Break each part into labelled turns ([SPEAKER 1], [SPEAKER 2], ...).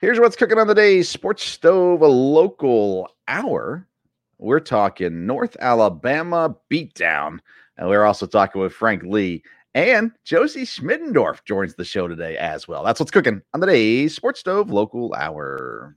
[SPEAKER 1] Here's what's cooking on the day Sports Stove, a local hour. We're talking North Alabama beatdown. And we're also talking with Frank Lee. And Josie Schmitendorf joins the show today as well. That's what's cooking on the day Sports Stove Local Hour.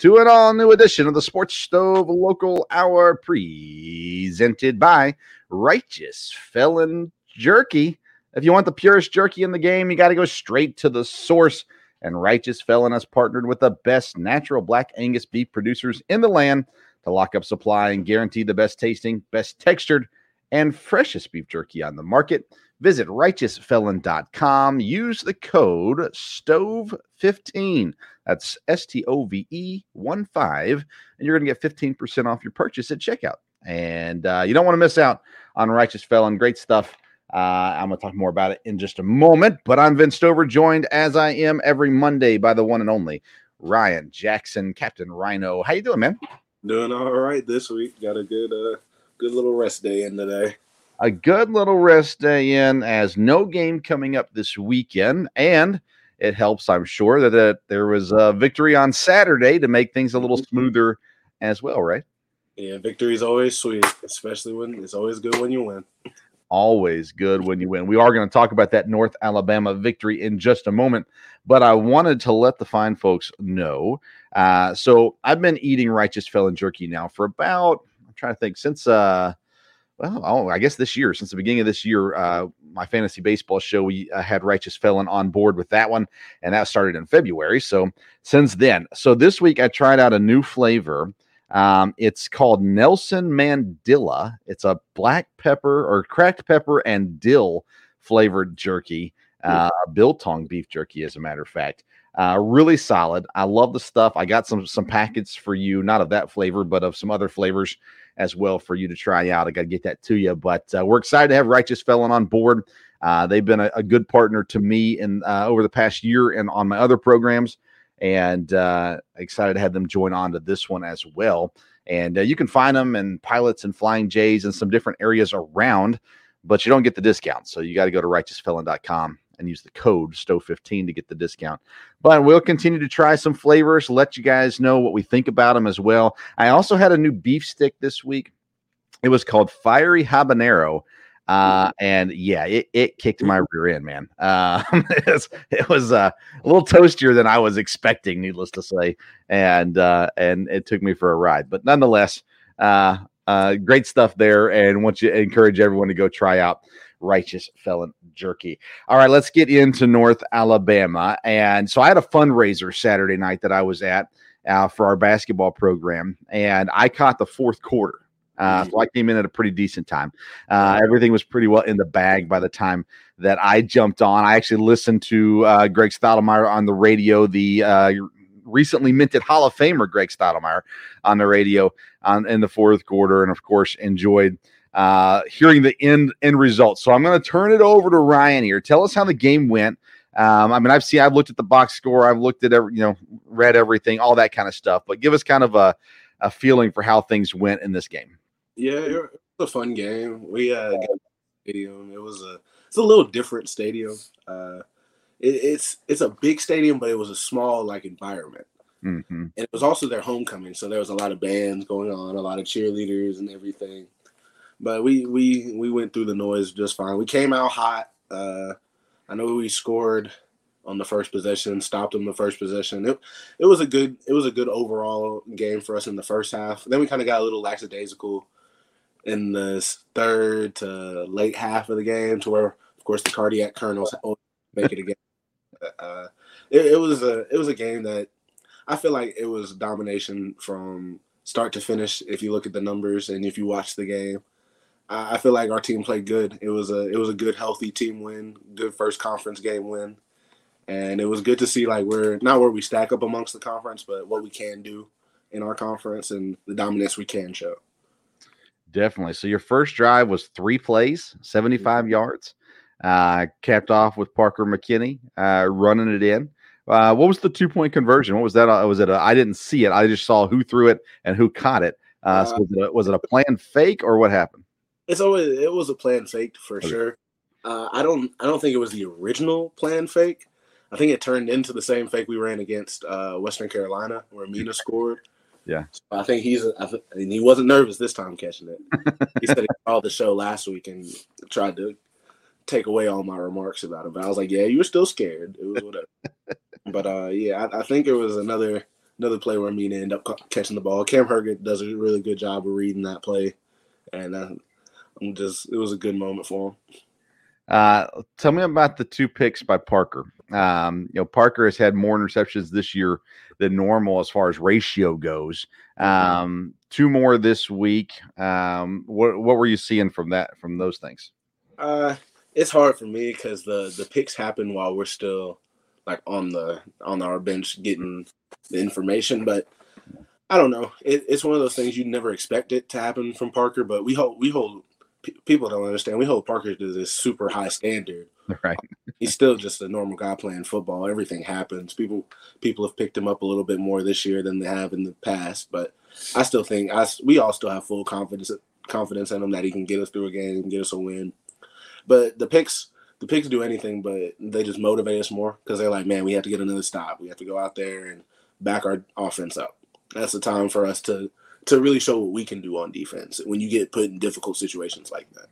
[SPEAKER 1] to an all new edition of the Sports Stove Local Hour presented by Righteous Felon Jerky. If you want the purest jerky in the game, you got to go straight to the source. And Righteous Felon has partnered with the best natural black Angus beef producers in the land to lock up supply and guarantee the best tasting, best textured, and freshest beef jerky on the market. Visit righteousfelon.com. Use the code STOVE15. That's S T O V E 1 5. And you're going to get 15% off your purchase at checkout. And uh, you don't want to miss out on Righteous Felon. Great stuff. Uh, I'm going to talk more about it in just a moment. But I'm Vince Stover, joined as I am every Monday by the one and only Ryan Jackson, Captain Rhino. How you doing, man?
[SPEAKER 2] Doing all right this week. Got a good, uh, good little rest day in today
[SPEAKER 1] a good little rest day in as no game coming up this weekend. And it helps, I'm sure, that uh, there was a victory on Saturday to make things a little
[SPEAKER 2] Mm-hmm.
[SPEAKER 1] smoother as well, right?
[SPEAKER 2] Yeah, victory is always sweet, especially when it's always good when you win.
[SPEAKER 1] Always good when you win. We are going to talk about that North Alabama victory in just a moment, but I wanted to let the fine folks know. Uh, so I've been eating Righteous Felon Jerky now for about, trying to think, since uh, well, I guess this year, since the beginning of this year, uh, my fantasy baseball show, we uh, had Righteous Felon on board with that one, and that started in February. So since then, so this week I tried out a new flavor. Um, it's called Nelson Mandilla. It's a black pepper or cracked pepper and dill flavored jerky, uh, biltong beef jerky, as a matter of fact. Uh, really solid. I love the stuff. I got some some packets for you, not of that flavor, but of some other flavors as well for you to try out. I got to get that to you. But uh, we're excited to have Righteous Felon on board. Uh, they've been a, a, good partner to me in uh, over the past year and on my other programs, and uh, excited to have them join on to this one as well. And uh, you can find them in Pilots and Flying J's in some different areas around, but you don't get the discount. So you got to go to righteousfelon.com and use the code STOVE15 to get the discount. But we'll continue to try some flavors, let you guys know what we think about them as well. I also had a new beef stick this week. It was called Fiery Habanero. Uh, and yeah, it, it kicked my rear end, man. Uh, it was, it was uh, a little toastier than I was expecting, needless to say, and uh, and it took me for a ride. But nonetheless, uh, uh, great stuff there, and want you encourage everyone to go try out Righteous Felon Jerky. All right, let's get into North Alabama. And so I had a fundraiser Saturday night that I was at uh, for our basketball program, and I caught the fourth quarter. Uh, so I came in at a pretty decent time. Uh, everything was pretty well in the bag by the time that I jumped on. I actually listened to uh, Greg Stottlemyre on the radio, the uh, recently minted Hall of Famer Greg Stottlemyre on the radio on, in the fourth quarter, and of course enjoyed uh, hearing the end end results. So I'm going to turn it over to Ryan here. Tell us how the game went. Um, I mean, I've seen, I've looked at the box score, I've looked at every, you know, read everything, all that kind of stuff. But give us kind of a, a feeling for how things went in this game.
[SPEAKER 2] Yeah, it was a fun game. We uh, got stadium. It was a it's a little different stadium. Uh, it, it's it's a big stadium, but it was a small like environment.
[SPEAKER 1] Mm-hmm.
[SPEAKER 2] And it was also their homecoming, so there was a lot of bands going on, a lot of cheerleaders and everything. But we we we went through the noise just fine. We came out hot. Uh, I know we scored on the first possession, stopped them the first possession. It, it was a good it was a good overall game for us in the first half. Then we kind of got a little lackadaisical in the third to late half of the game, to where of course the cardiac colonels make it again. Uh, it, it was a it was a game that I feel like it was domination from start to finish. If you look at the numbers and if you watch the game, I feel like our team played good. It was a it was a good, healthy team win, good first conference game win, and it was good to see like we're not where we stack up amongst the conference, but what we can do in our conference and the dominance we can show.
[SPEAKER 1] Definitely. So your first drive was three plays, 75 mm-hmm. yards. Uh, capped off with Parker McKinney uh, running it in. Uh, what was the two point conversion? What was that? Uh, was it? I didn't see it. I just saw who threw it and who caught it. Uh, so uh, was, it a, was it a planned fake or what happened?
[SPEAKER 2] It's always it was a plan fake for okay. sure. Uh, I don't I don't think it was the original plan fake. I think it turned into the same fake we ran against uh, Western Carolina where Mina scored.
[SPEAKER 1] Yeah,
[SPEAKER 2] so I think he's I th- and he wasn't nervous this time catching it. he said he saw the show last week and tried to take away all my remarks about it. But I was like, yeah, you were still scared. It was whatever. but uh, yeah, I, I, think it was another another play where Mina ended up ca- catching the ball. Cam Herget does a really good job of reading that play, and uh, I'm just it was a good moment for him.
[SPEAKER 1] Uh, tell me about the two picks by Parker. Um, you know, Parker has had more interceptions this year than normal as far as ratio goes. Mm-hmm. Um, two more this week. Um, what what were you seeing from that from those things?
[SPEAKER 2] Uh, it's hard for me because the the picks happen while we're still like on the on our bench getting the information, but. I don't know. It, it's one of those things you never expect it to happen from Parker, but we hold we hold people don't understand. We hold Parker to this super high standard.
[SPEAKER 1] Right.
[SPEAKER 2] He's still just a normal guy playing football. Everything happens. People people have picked him up a little bit more this year than they have in the past, but I still think I we all still have full confidence confidence in him that he can get us through a game, and get us a win. But the picks the picks do anything, but they just motivate us more because they're like, man, we have to get another stop. We have to go out there and back our offense up. That's the time for us to to really show what we can do on defense when you get put in difficult situations like that.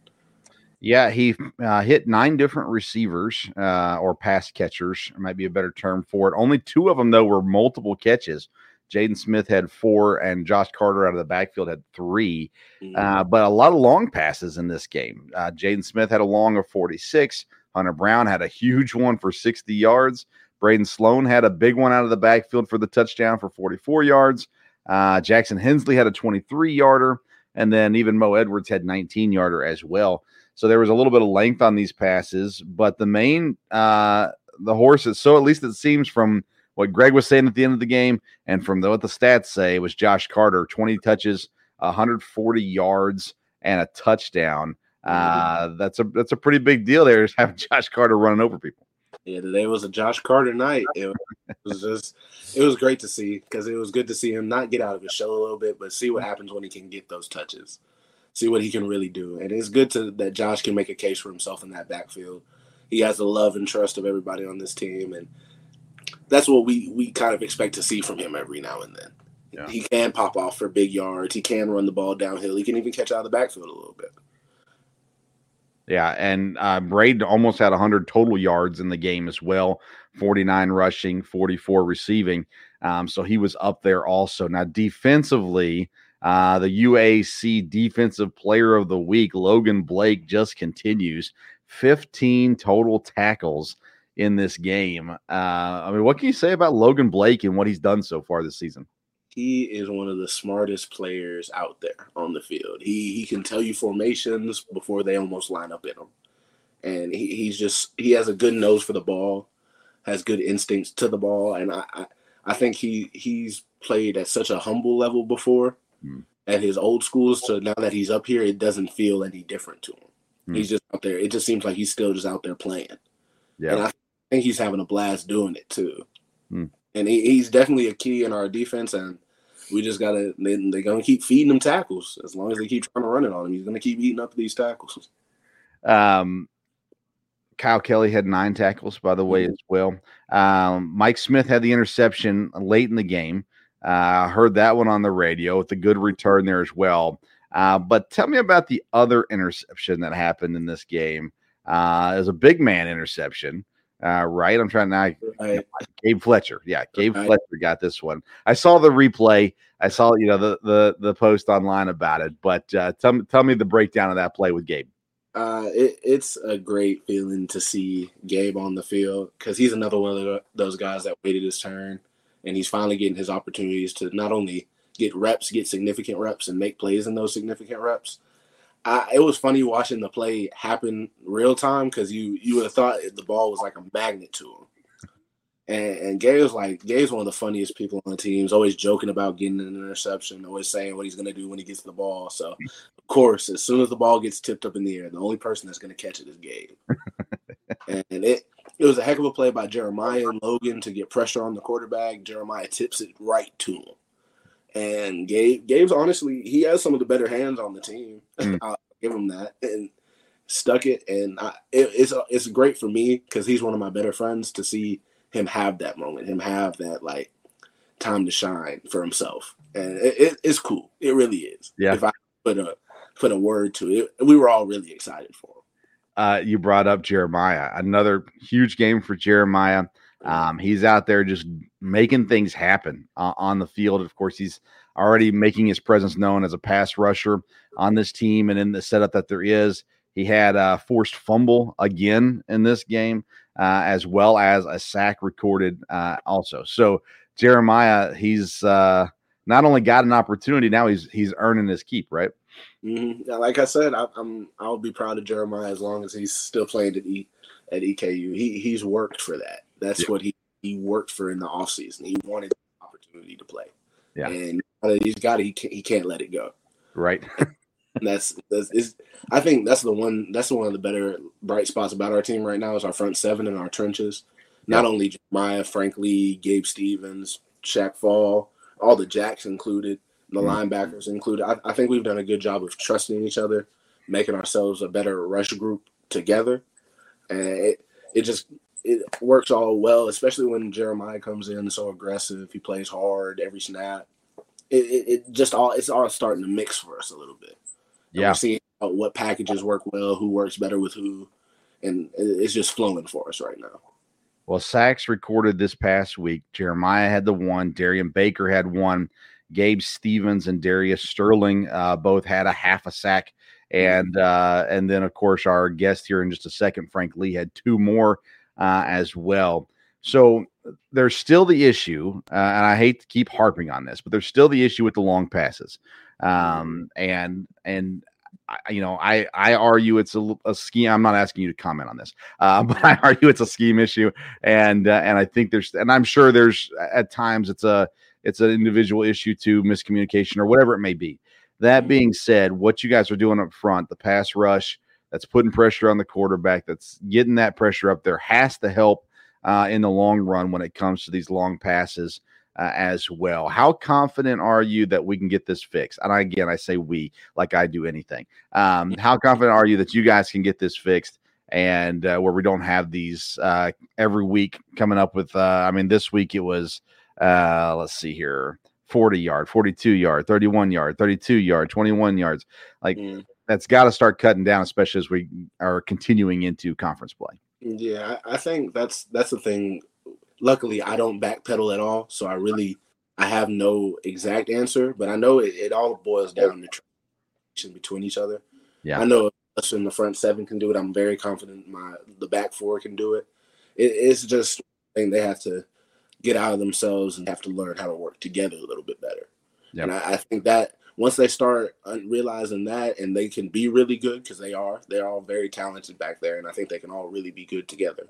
[SPEAKER 1] Yeah, he uh, hit nine different receivers uh, or pass catchers, might be a better term for it. Only two of them, though, were multiple catches. Jaden Smith had four, and Josh Carter out of the backfield had 3 mm-hmm. uh, but a lot of long passes in this game. Uh, Jaden Smith had a long of 46. Hunter Brown had a huge one for 60 yards. Braden Sloan had a big one out of the backfield for the touchdown for 44 yards. Uh, Jackson Hensley had a 23 yarder, and then even Mo Edwards had 19 yarder as well. So there was a little bit of length on these passes, but the main uh, the horses. So at least it seems from what Greg was saying at the end of the game, and from the, what the stats say, was Josh Carter 20 touches, 140 yards, and a touchdown. Uh, that's a that's a pretty big deal there. Is having Josh Carter running over people.
[SPEAKER 2] Yeah, today was a Josh Carter night. It was just, it was great to see because it was good to see him not get out of his shell a little bit, but see what happens when he can get those touches, see what he can really do. And it's good to that Josh can make a case for himself in that backfield. He has the love and trust of everybody on this team, and that's what we we kind of expect to see from him every now and then. Yeah. He can pop off for big yards. He can run the ball downhill. He can even catch out of the backfield a little bit.
[SPEAKER 1] Yeah, and uh, Braid almost had 100 total yards in the game as well 49 rushing, 44 receiving. Um, so he was up there also. Now, defensively, uh, the UAC Defensive Player of the Week, Logan Blake, just continues 15 total tackles in this game. Uh, I mean, what can you say about Logan Blake and what he's done so far this season?
[SPEAKER 2] He is one of the smartest players out there on the field. He he can tell you formations before they almost line up in them, and he, he's just he has a good nose for the ball, has good instincts to the ball, and I I, I think he he's played at such a humble level before mm. at his old schools. So now that he's up here, it doesn't feel any different to him. Mm. He's just out there. It just seems like he's still just out there playing. Yeah, and I think he's having a blast doing it too. Mm. And he, he's definitely a key in our defense and we just gotta they, they're gonna keep feeding him tackles as long as they keep trying to run it on him. He's gonna keep eating up these tackles.
[SPEAKER 1] Um, Kyle Kelly had nine tackles, by the way, mm-hmm. as well. Um, Mike Smith had the interception late in the game. I uh, heard that one on the radio with a good return there as well. Uh, but tell me about the other interception that happened in this game. Uh, it was a big man interception. Uh, right. I'm trying now.
[SPEAKER 2] Right.
[SPEAKER 1] Gabe Fletcher. Yeah, Gabe
[SPEAKER 2] Right.
[SPEAKER 1] Fletcher got this one. I saw the replay. I saw you know the the the post online about it. But uh, tell me tell me the breakdown of that play with Gabe.
[SPEAKER 2] Uh, it, it's a great feeling to see Gabe on the field because he's another one of the, those guys that waited his turn, and he's finally getting his opportunities to not only get reps, get significant reps, and make plays in those significant reps. I, it was funny watching the play happen real time because you you would have thought the ball was like a magnet to him. And, and Gabe's like Gabe's one of the funniest people on the team. He's always joking about getting an interception, always saying what he's going to do when he gets the ball. So, of course, as soon as the ball gets tipped up in the air, the only person that's going to catch it is Gabe. and it it was a heck of a play by Jeremiah and Logan to get pressure on the quarterback. Jeremiah tips it right to him. And Gabe, Gabe's honestly, he has some of the better hands on the team.
[SPEAKER 1] Mm.
[SPEAKER 2] I'll give him that. And stuck it, and I, it, it's it's great for me because he's one of my better friends to see him have that moment, him have that like time to shine for himself, and it, it, it's cool. It really is.
[SPEAKER 1] Yeah.
[SPEAKER 2] If I put a put a word to it, we were all really excited for him.
[SPEAKER 1] Uh, you brought up Jeremiah, another huge game for Jeremiah. Um, he's out there just making things happen uh, on the field. Of course, he's already making his presence known as a pass rusher on this team and in the setup that there is. He had a forced fumble again in this game, uh, as well as a sack recorded uh, also. So Jeremiah, he's uh, not only got an opportunity now, he's he's earning his keep, right?
[SPEAKER 2] hmm Like I said, I, I'm I'll be proud of Jeremiah as long as he's still playing at E at EKU. He he's worked for that. That's
[SPEAKER 1] Yeah.
[SPEAKER 2] what he he worked for in the offseason. He wanted the opportunity to play.
[SPEAKER 1] Yeah.
[SPEAKER 2] and he's got it. He can't, he can't let it go.
[SPEAKER 1] Right.
[SPEAKER 2] That's that's is I think that's the one that's one of the better bright spots about our team right now is our front seven and our trenches. Not only Jeremiah, Frank Lee, Gabe Stevens, Shaq Fall, all the jacks included, the
[SPEAKER 1] Mhm.
[SPEAKER 2] linebackers included. I, I think we've done a good job of trusting each other, making ourselves a better rush group together, and it it just it works all well, especially when Jeremiah comes in so aggressive. He plays hard every snap. It, it, it just all it's all starting to mix for us a little bit. And
[SPEAKER 1] Yeah.
[SPEAKER 2] we're seeing what packages work well, who works better with who, and it's just flowing for us right now.
[SPEAKER 1] Well, sacks recorded this past week. Jeremiah had the one. Darian Baker had one. Gabe Stevens and Darius Sterling uh, both had a half a sack, and uh, and then of course our guest here in just a second, Frank Lee, had two more uh, as well. So there's still the issue, uh, and I hate to keep harping on this, but there's still the issue with the long passes, um, and and I, you know I I argue it's a, a scheme. I'm not asking you to comment on this, uh, but I argue it's a scheme issue, and uh, and I think there's and I'm sure there's at times it's a it's an individual issue to miscommunication or whatever it may be. That being said, what you guys are doing up front, the pass rush that's putting pressure on the quarterback, that's getting that pressure up there, has to help uh, in the long run when it comes to these long passes uh, as well. How confident are you that we can get this fixed? And again, I say we like I do anything. Um, how confident are you that you guys can get this fixed? And uh, where we don't have these uh, every week coming up with, uh, I mean, this week it was, uh, let's see here, 40 yard, 42 yard, 31 yard, 32 yard, 21 yards. Like
[SPEAKER 2] Mm.
[SPEAKER 1] That's got to start cutting down, especially as we are continuing into conference play.
[SPEAKER 2] Yeah, I, think that's that's the thing. Luckily, I don't backpedal at all, so I really I have no exact answer, but I know it, it all boils down to transition between each other.
[SPEAKER 1] Yeah.
[SPEAKER 2] I know us in the front seven can do it. I'm very confident my the back four can do it. it it's just I think they have to get out of themselves and have to learn how to work together a little bit better.
[SPEAKER 1] Yep.
[SPEAKER 2] And I, I think that once they start realizing that and they can be really good because they are, they're all very talented back there, and I think they can all really be good together.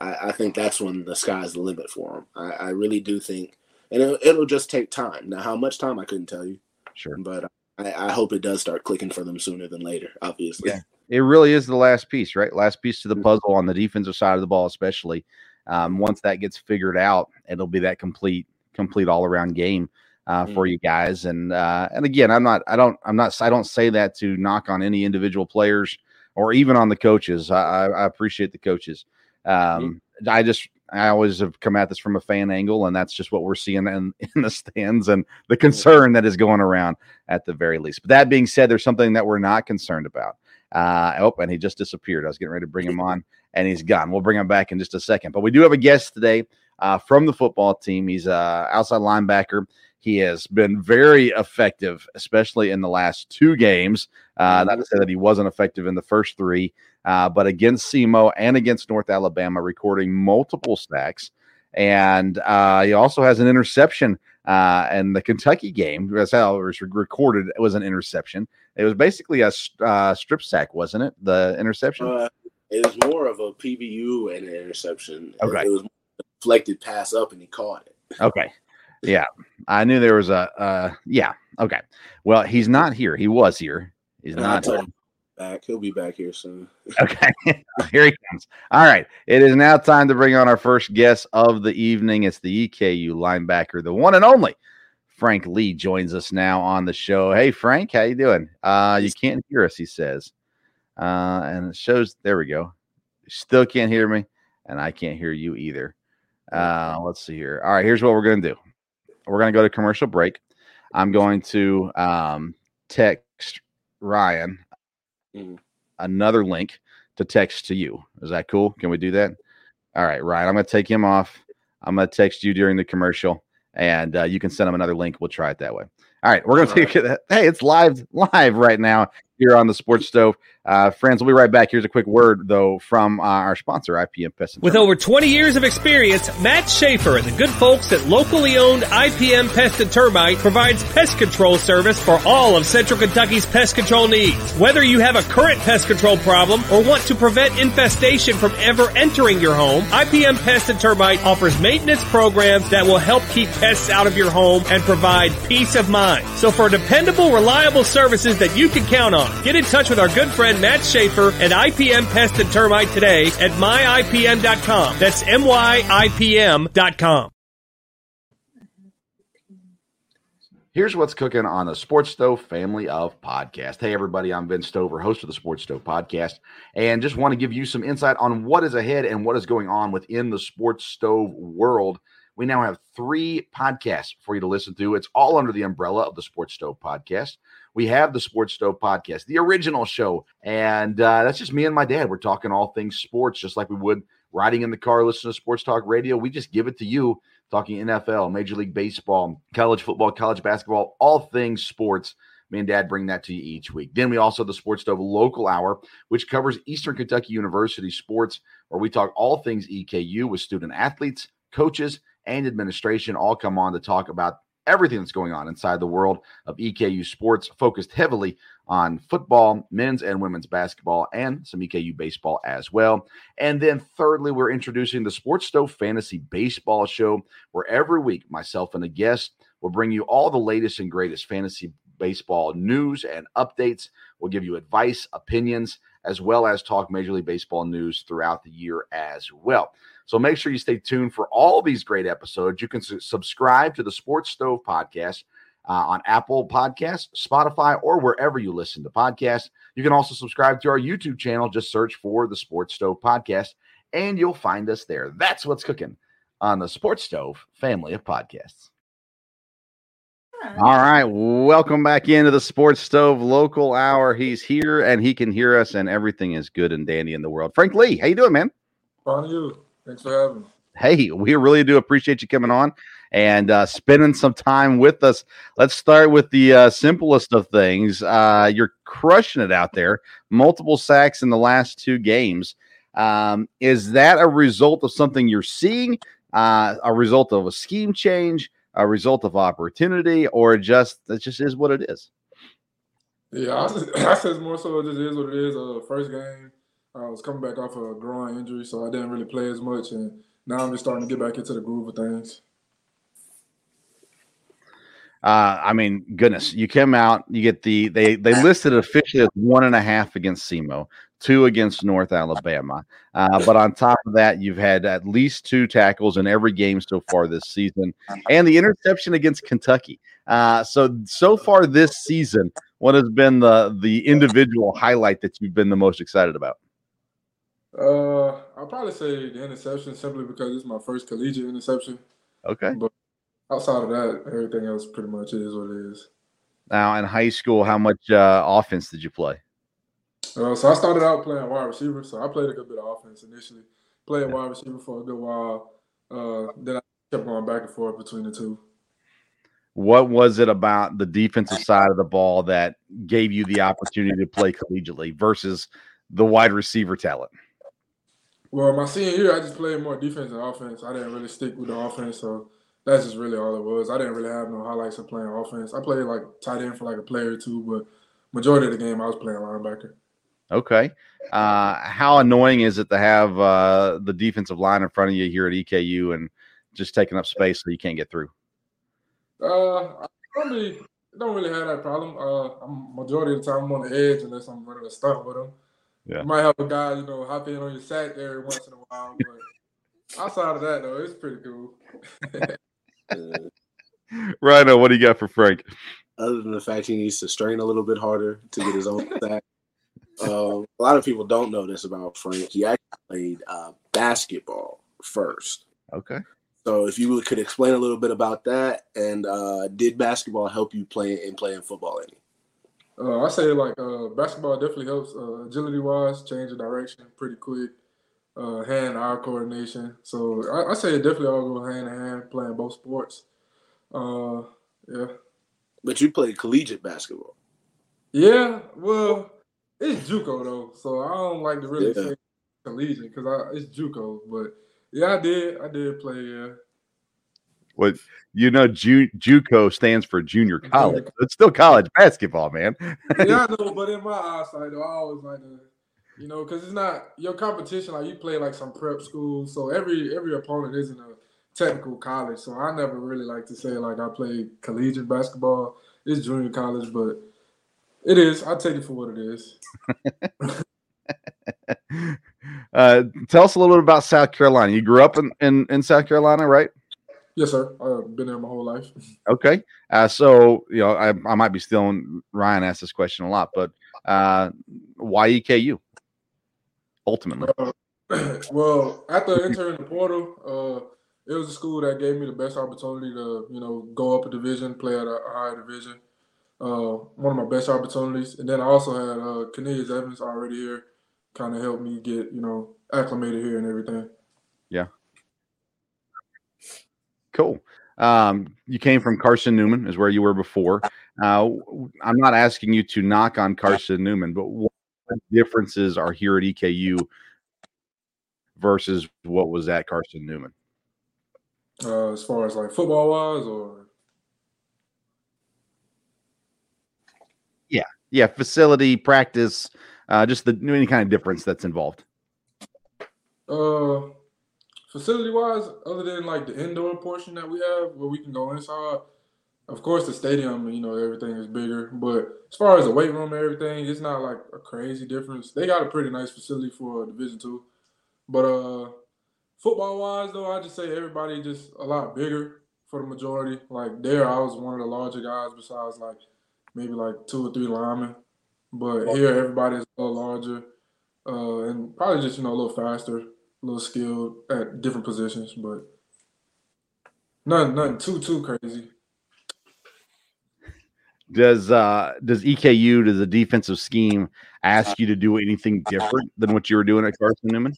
[SPEAKER 2] I, I think that's when the sky's the limit for them. I, I really do think, and it'll, it'll just take time. Now, how much time I couldn't tell you,
[SPEAKER 1] Sure.
[SPEAKER 2] but I, I hope it does start clicking for them sooner than later. Obviously,
[SPEAKER 1] Yeah. It really is the last piece, right? Last piece to the
[SPEAKER 2] Mhm.
[SPEAKER 1] puzzle on the defensive side of the ball, especially. Um, once that gets figured out, it'll be that complete, complete all around game uh, for you guys. And uh, and again, I'm not, I don't, I'm not, I don't say that to knock on any individual players or even on the coaches. I, I, appreciate the coaches. Um, I just, I always have come at this from a fan angle, and that's just what we're seeing in, in the stands and the concern that is going around at the very least. But that being said, there's something that we're not concerned about. Uh, oh, and he just disappeared. I was getting ready to bring him on. and he's gone. We'll bring him back in just a second. But we do have a guest today uh, from the football team. He's a outside linebacker. He has been very effective, especially in the last two games. Uh, not to say that he wasn't effective in the first three, uh, but against SEMO and against North Alabama, recording multiple sacks. And uh, he also has an interception uh, in the Kentucky game. That's how it was recorded. It was an interception. It was basically a uh, strip sack, wasn't it? The interception.
[SPEAKER 2] Uh, it was more of a PBU and an interception.
[SPEAKER 1] Okay.
[SPEAKER 2] It was a deflected pass up, and he caught it.
[SPEAKER 1] Okay. Yeah, I knew there was a. Uh, yeah. Okay. Well, he's not here. He was here. He's
[SPEAKER 2] And
[SPEAKER 1] not.
[SPEAKER 2] back. He'll be back here soon.
[SPEAKER 1] Okay. here he comes. All right. It is now time to bring on our first guest of the evening. It's the EKU linebacker, the one and only Frank Lee joins us now on the show. Hey Frank, how you doing? Uh you can't hear us, he says. Uh and it shows there we go. Still can't hear me, and I can't hear you either. Uh let's see here. All right, here's what we're gonna do. We're gonna go to commercial break. I'm going to um text Ryan
[SPEAKER 2] Mhm.
[SPEAKER 1] another link to text to you. Is that cool? Can we do that? All right, Ryan. I'm going to take him off. I'm going to text you during the commercial, and uh, you can send him another link. We'll try it that way. All right, we're going to take it. Hey, it's live, live right now here on the Sports Stove. Uh, friends, we'll be right back. Here's a quick word though from uh, our sponsor, IPM Pest. and
[SPEAKER 3] With over 20 years of experience, Matt Schaefer and the good folks at locally owned IPM Pest and Termite provides pest control service for all of Central Kentucky's pest control needs. Whether you have a current pest control problem or want to prevent infestation from ever entering your home, IPM Pest and Termite offers maintenance programs that will help keep pests out of your home and provide peace of mind. So for dependable, reliable services that you can count on, get in touch with our good friend Matt Schaefer at IPM Pest and Termite today at myipm.com. That's myipm.com.
[SPEAKER 1] Here's what's cooking on the Sports Stove family of podcast. Hey, everybody, I'm Vince Stover, host of the Sports Stove podcast, and just want to give you some insight on what is ahead and what is going on within the Sports Stove world. We now have three podcasts for you to listen to. It's all under the umbrella of the Sports Stove podcast. We have the Sports Stove podcast, the original show, and uh, that's just me and my dad. We're talking all things sports, just like we would riding in the car, listening to Sports Talk Radio. We just give it to you talking NFL, Major League Baseball, college football, college basketball, all things sports. Me and Dad bring that to you each week. Then we also have the Sports Stove Local Hour, which covers Eastern Kentucky University sports, where we talk all things EKU with student athletes, coaches, and administration. All come on to talk about everything that's going on inside the world of EKU sports, focused heavily on football, men's and women's basketball, and some EKU baseball as well. And then, thirdly, we're introducing the Sports Stove Fantasy Baseball Show, where every week myself and a guest will bring you all the latest and greatest fantasy baseball news and updates. We'll give you advice, opinions, as well as talk Major League Baseball news throughout the year as well. So make sure you stay tuned for all these great episodes. You can su- subscribe to the Sports Stove podcast uh, on Apple Podcasts, Spotify, or wherever you listen to podcasts. You can also subscribe to our YouTube channel. Just search for the Sports Stove podcast, and you'll find us there. That's what's cooking on the Sports Stove family of podcasts. All right, welcome back into the Sports Stove local hour. He's here and he can hear us, and everything is good and dandy in the world. Frank Lee, how you doing, man?
[SPEAKER 4] On you. Thanks for having me.
[SPEAKER 1] Hey, we really do appreciate you coming on and uh, spending some time with us. Let's start with the uh, simplest of things. Uh, you're crushing it out there. Multiple sacks in the last two games. Um, is that a result of something you're seeing? Uh, a result of a scheme change? A result of opportunity? Or just that just is what it is?
[SPEAKER 4] Yeah, I, said more so it just is what it is. Uh, first game, I was coming back off a groin injury, so I didn't really play as much, and now I'm just starting to get back into the groove of things.
[SPEAKER 1] Uh, I mean, goodness, you came out, you get the they they listed it officially as one and a half against SEMO, two against North Alabama. Uh, but on top of that, you've had at least two tackles in every game so far this season, and the interception against Kentucky. Uh, so so far this season, what has been the the individual highlight that you've been the most excited about?
[SPEAKER 4] Uh, I'll probably say the interception simply because it's my first collegiate interception.
[SPEAKER 1] Okay.
[SPEAKER 4] Outside of that, everything else pretty much is what it is.
[SPEAKER 1] Now in high school, how much uh, offense did you play?
[SPEAKER 4] Uh, so I started out playing wide receiver. So I played a good bit of offense initially. Played wide receiver for a good while. Uh, then I kept going back and forth between the two.
[SPEAKER 1] What was it about the defensive side of the ball that gave you the opportunity to play collegiately versus the wide receiver talent?
[SPEAKER 4] Well, my senior year, I just played more defense and offense. I didn't really stick with the offense, so that's just really all it was. I didn't really have no highlights of playing offense. I played like tight end for like a player or two, but majority of the game I was playing linebacker.
[SPEAKER 1] Okay. Uh, how annoying is it to have uh, the defensive line in front of you here at EKU and just taking up space so you can't get through?
[SPEAKER 4] Uh, I don't really, don't really have that problem. Uh, I'm majority of the time I'm on the edge unless I'm running a stunt with them.
[SPEAKER 1] Yeah.
[SPEAKER 4] You might have a guy, you know, hop in on your sack every once in a while, but outside of that though, it's pretty cool.
[SPEAKER 1] Rhino, what do you got for Frank?
[SPEAKER 2] Other than the fact he needs to strain a little bit harder to get his own sack. Uh, a lot of people don't know this about Frank. He actually played uh, basketball first.
[SPEAKER 1] Okay.
[SPEAKER 2] So if you could explain a little bit about that, and uh, did basketball help you play in playing football any?
[SPEAKER 4] Uh, I say like uh, basketball definitely helps uh, agility wise, change of direction pretty quick, uh, hand eye coordination. So I, I, say it definitely all go hand in hand playing both sports. Uh, yeah.
[SPEAKER 2] But you played collegiate basketball.
[SPEAKER 4] Yeah, well, it's JUCO though, so I don't like to really yeah. say collegiate because it's JUCO. But yeah, I did. I did play. Yeah.
[SPEAKER 1] What you know, Ju- JUCO stands for junior college. It's still college basketball, man.
[SPEAKER 4] yeah, I know, but in my eyesight, though, I always like to, you know, because it's not your competition. Like you play like some prep school, so every every opponent isn't a technical college. So I never really like to say like I played collegiate basketball. It's junior college, but it is. I take it for what it is.
[SPEAKER 1] uh, tell us a little bit about South Carolina. You grew up in, in, in South Carolina, right?
[SPEAKER 4] Yes, sir. I've been there my whole life.
[SPEAKER 1] Okay. Uh, so, you know, I, I might be stealing Ryan asked this question a lot, but uh, why EKU ultimately?
[SPEAKER 4] Uh, well, after entering the portal, uh, it was a school that gave me the best opportunity to, you know, go up a division, play at a, higher division. Uh, one of my best opportunities. And then I also had uh, Cornelius Evans already here, kind of helped me get, you know, acclimated here and everything.
[SPEAKER 1] Yeah. Cool. Um, you came from Carson Newman, is where you were before. Uh, I'm not asking you to knock on Carson Newman, but what differences are here at EKU versus what was at Carson Newman?
[SPEAKER 4] Uh, as far as like football wise, or
[SPEAKER 1] yeah, yeah, facility, practice, uh, just the any kind of difference that's involved.
[SPEAKER 4] Uh, facility wise, other than like the indoor portion that we have where we can go inside, of course the stadium, you know, everything is bigger. But as far as the weight room and everything, it's not like a crazy difference. They got a pretty nice facility for Division two. But uh football wise though, I just say everybody just a lot bigger for the majority. Like there I was one of the larger guys besides like maybe like two or three linemen. But here everybody's a little larger. Uh, and probably just, you know, a little faster a little skilled at different positions, but nothing, nothing too too crazy.
[SPEAKER 1] Does uh does EKU does the defensive scheme ask you to do anything different than what you were doing at Carson Newman?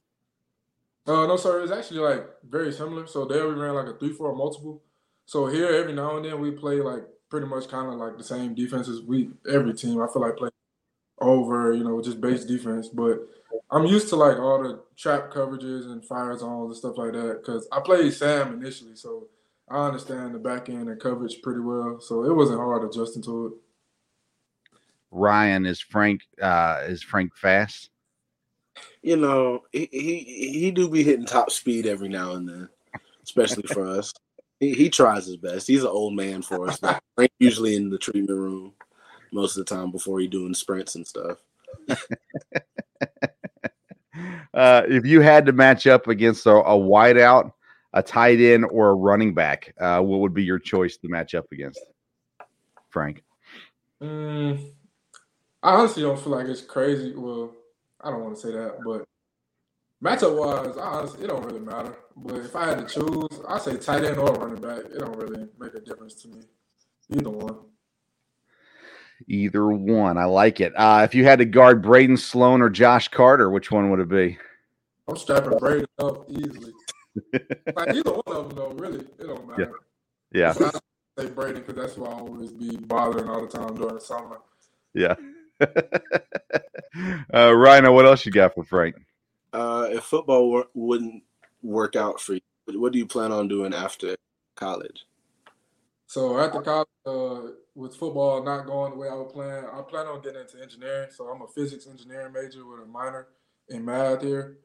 [SPEAKER 4] Uh, no, sir. It's actually like very similar. So there we ran like a three-four multiple. So here, every now and then we play like pretty much kind of like the same defenses. We every team I feel like play over, you know, just base defense. But I'm used to like all the trap coverages and fire zones and stuff like that because I played Sam initially, so I understand the back end and coverage pretty well. So it wasn't hard adjusting to it.
[SPEAKER 1] Ryan is Frank. Uh, is Frank fast?
[SPEAKER 2] You know, he, he he do be hitting top speed every now and then, especially for us. He, he tries his best. He's an old man for us. Frank usually in the treatment room most of the time before he doing sprints and stuff.
[SPEAKER 1] uh, if you had to match up against a, a wideout, a tight end, or a running back, uh, what would be your choice to match up against? Frank.
[SPEAKER 4] Mm, I honestly don't feel like it's crazy. Well, I don't want to say that, but matchup wise, honestly, it don't really matter. But if I had to choose, I say tight end or running back. It don't really make a difference to me. Either one.
[SPEAKER 1] Either one. I like it. Uh, if you had to guard Braden Sloan or Josh Carter, which one would it be?
[SPEAKER 4] I'm strapping Braden up easily. Like either one of them, though, really, it don't matter.
[SPEAKER 1] Yeah.
[SPEAKER 4] So I say Braden because that's why I always be bothering all the time during the summer.
[SPEAKER 1] Yeah. uh, Rhino, what else you got for Frank?
[SPEAKER 2] Uh, if football wor- wouldn't work out for you, what do you plan on doing after college?
[SPEAKER 4] So after college, uh, with football not going the way I was plan, I plan on getting into engineering. So I'm a physics engineering major with a minor in math here.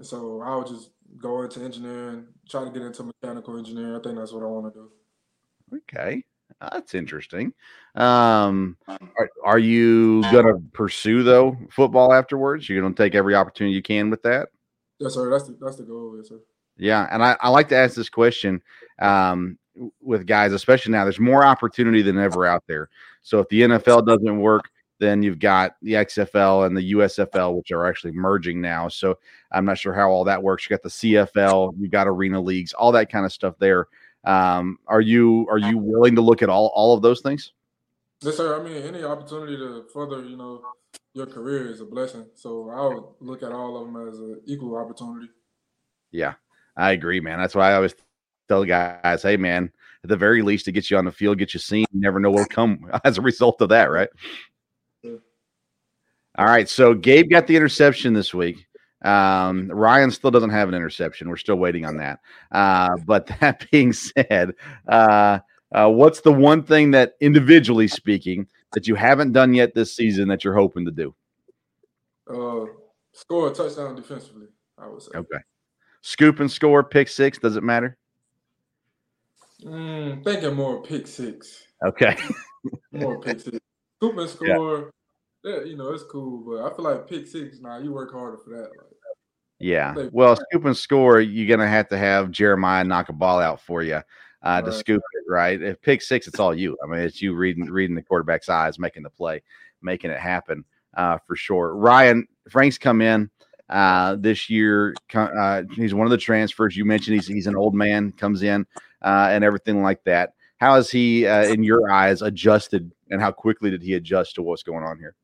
[SPEAKER 4] And so I would just go into engineering, try to get into mechanical engineering. I think that's what I want to do.
[SPEAKER 1] Okay. That's interesting. Um, are, are you gonna pursue though football afterwards? You're gonna take every opportunity you can with that.
[SPEAKER 4] Yes, sir. That's the that's the goal. Yes, sir.
[SPEAKER 1] Yeah, and I, I like to ask this question um, with guys, especially now. There's more opportunity than ever out there. So if the NFL doesn't work, then you've got the XFL and the USFL, which are actually merging now. So I'm not sure how all that works. You got the CFL, you got arena leagues, all that kind of stuff there. Um, are you are you willing to look at all all of those things?
[SPEAKER 4] Yes, sir. I mean, any opportunity to further, you know, your career is a blessing. So I would look at all of them as an equal opportunity.
[SPEAKER 1] Yeah, I agree, man. That's why I always tell guys, hey, man, at the very least, to get you on the field, get you seen. You never know what'll come as a result of that, right? All right. So Gabe got the interception this week. Um, Ryan still doesn't have an interception. We're still waiting on that. Uh, but that being said, uh, uh, what's the one thing that, individually speaking, that you haven't done yet this season that you're hoping to do?
[SPEAKER 4] Uh, score a touchdown defensively, I would say.
[SPEAKER 1] Okay. Scoop and score, pick six. Does it matter?
[SPEAKER 4] Mm, thinking more pick six.
[SPEAKER 1] Okay.
[SPEAKER 4] More pick six. Scoop and score. Yeah. You know, it's cool, but I feel like pick six, now nah, you work harder for that. Like,
[SPEAKER 1] Yeah.
[SPEAKER 4] They-
[SPEAKER 1] Well, scoop and score, you're gonna have to have Jeremiah knock a ball out for you uh, to scoop it, right? If pick six, it's all you. I mean, it's you reading reading the quarterback's eyes, making the play, making it happen uh, for sure. Ryan Frank's come in uh, this year. Uh, he's one of the transfers you mentioned. He's he's an old man, comes in uh, and everything like that. How has he, uh, in your eyes, adjusted, and how quickly did he adjust to what's going on here?